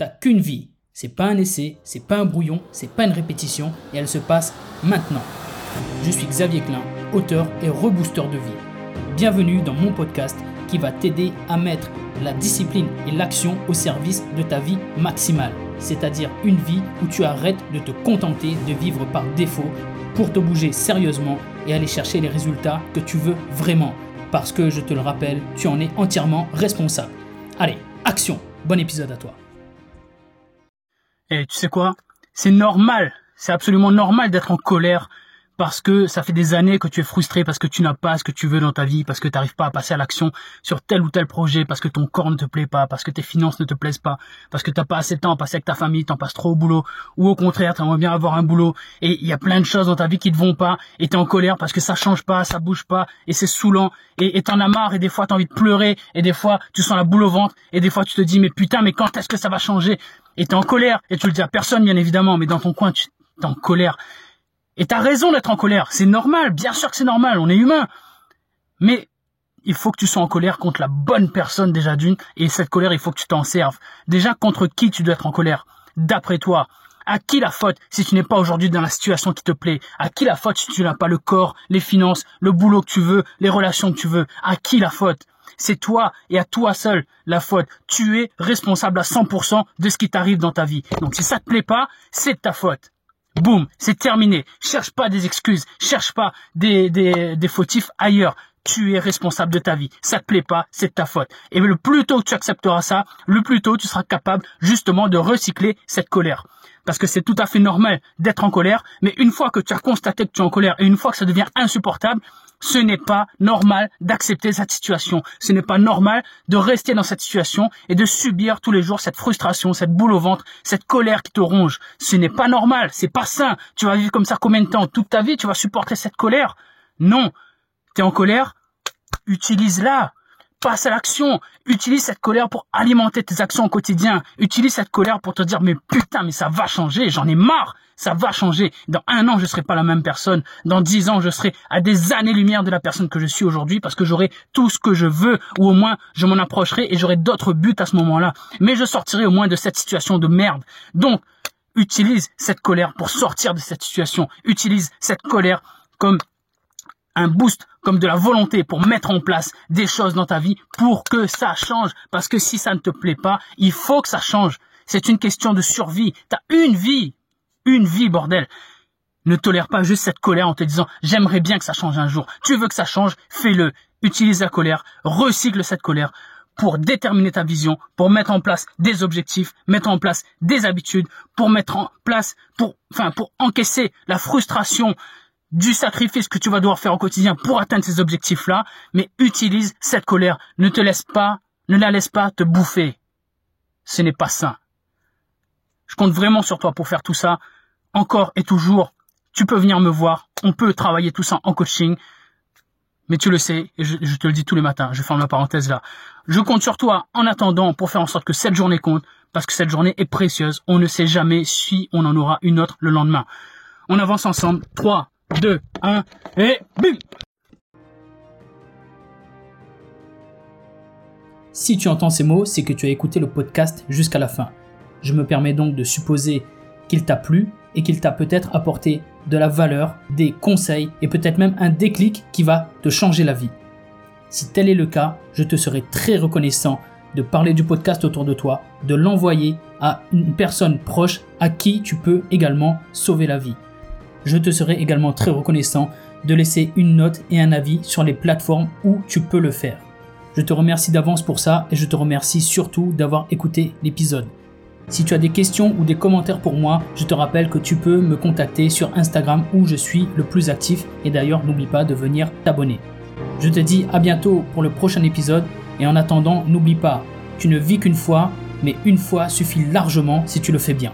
T'as qu'une vie. C'est pas un essai, c'est pas un brouillon, c'est pas une répétition et elle se passe maintenant. Je suis Xavier Klein, auteur et rebooster de vie. Bienvenue dans mon podcast qui va t'aider à mettre la discipline et l'action au service de ta vie maximale, c'est-à-dire une vie où tu arrêtes de te contenter de vivre par défaut pour te bouger sérieusement et aller chercher les résultats que tu veux vraiment. Parce que je te le rappelle, tu en es entièrement responsable. Allez, action Bon épisode à toi. Et tu sais quoi? C'est normal, c'est absolument normal d'être en colère parce que ça fait des années que tu es frustré parce que tu n'as pas ce que tu veux dans ta vie, parce que tu n'arrives pas à passer à l'action sur tel ou tel projet, parce que ton corps ne te plaît pas, parce que tes finances ne te plaisent pas, parce que tu n'as pas assez de temps à passer avec ta famille, tu en passes trop au boulot, ou au contraire, tu aimerais bien avoir un boulot, et il y a plein de choses dans ta vie qui te vont pas, et tu es en colère parce que ça change pas, ça bouge pas, et c'est saoulant, et tu en as marre, et des fois tu as envie de pleurer, et des fois tu sens la boule au ventre, et des fois tu te dis, mais putain, mais quand est-ce que ça va changer? Et tu es en colère, et tu le dis à personne, bien évidemment, mais dans ton coin, tu es en colère. Et t'as raison d'être en colère. C'est normal. Bien sûr que c'est normal. On est humain. Mais il faut que tu sois en colère contre la bonne personne déjà d'une. Et cette colère, il faut que tu t'en serves. Déjà, contre qui tu dois être en colère? D'après toi. À qui la faute si tu n'es pas aujourd'hui dans la situation qui te plaît? À qui la faute si tu n'as pas le corps, les finances, le boulot que tu veux, les relations que tu veux? À qui la faute? C'est toi et à toi seul la faute. Tu es responsable à 100% de ce qui t'arrive dans ta vie. Donc si ça te plaît pas, c'est ta faute. Boum, c'est terminé. Cherche pas des excuses, cherche pas des, des, des fautifs ailleurs. Tu es responsable de ta vie. Ça te plaît pas, c'est de ta faute. Et le plus tôt que tu accepteras ça, le plus tôt tu seras capable justement de recycler cette colère. Parce que c'est tout à fait normal d'être en colère, mais une fois que tu as constaté que tu es en colère et une fois que ça devient insupportable, ce n'est pas normal d'accepter cette situation. Ce n'est pas normal de rester dans cette situation et de subir tous les jours cette frustration, cette boule au ventre, cette colère qui te ronge. Ce n'est pas normal, c'est pas sain. Tu vas vivre comme ça combien de temps? Toute ta vie, tu vas supporter cette colère? Non. En colère Utilise-la passe à l'action. Utilise cette colère pour alimenter tes actions au quotidien. Utilise cette colère pour te dire, mais putain, mais ça va changer, j'en ai marre, ça va changer. Dans un an, je serai pas la même personne. Dans dix ans, je serai à des années-lumière de la personne que je suis aujourd'hui parce que j'aurai tout ce que je veux ou au moins je m'en approcherai et j'aurai d'autres buts à ce moment-là. Mais je sortirai au moins de cette situation de merde. Donc, utilise cette colère pour sortir de cette situation. Utilise cette colère comme un boost comme de la volonté pour mettre en place des choses dans ta vie pour que ça change. Parce que si ça ne te plaît pas, il faut que ça change. C'est une question de survie. T'as une vie. Une vie, bordel. Ne tolère pas juste cette colère en te disant j'aimerais bien que ça change un jour. Tu veux que ça change, fais-le. Utilise la colère, recycle cette colère pour déterminer ta vision, pour mettre en place des objectifs, mettre en place des habitudes, pour mettre en place, pour, enfin, pour encaisser la frustration, du sacrifice que tu vas devoir faire au quotidien pour atteindre ces objectifs-là, mais utilise cette colère. Ne te laisse pas, ne la laisse pas te bouffer. Ce n'est pas sain. Je compte vraiment sur toi pour faire tout ça. Encore et toujours, tu peux venir me voir. On peut travailler tout ça en coaching. Mais tu le sais, et je, te le dis tous les matins, je ferme la parenthèse là. Je compte sur toi en attendant pour faire en sorte que cette journée compte, parce que cette journée est précieuse. On ne sait jamais si on en aura une autre le lendemain. On avance ensemble. 3, 2, 1, et bim Si tu entends ces mots, c'est que tu as écouté le podcast jusqu'à la fin. Je me permets donc de supposer qu'il t'a plu et qu'il t'a peut-être apporté de la valeur, des conseils et peut-être même un déclic qui va te changer la vie. Si tel est le cas, je te serai très reconnaissant de parler du podcast autour de toi, de l'envoyer à une personne proche à qui tu peux également sauver la vie. Je te serai également très reconnaissant de laisser une note et un avis sur les plateformes où tu peux le faire. Je te remercie d'avance pour ça et je te remercie surtout d'avoir écouté l'épisode. Si tu as des questions ou des commentaires pour moi, je te rappelle que tu peux me contacter sur Instagram où je suis le plus actif et d'ailleurs n'oublie pas de venir t'abonner. Je te dis à bientôt pour le prochain épisode et en attendant n'oublie pas, tu ne vis qu'une fois, mais une fois suffit largement si tu le fais bien.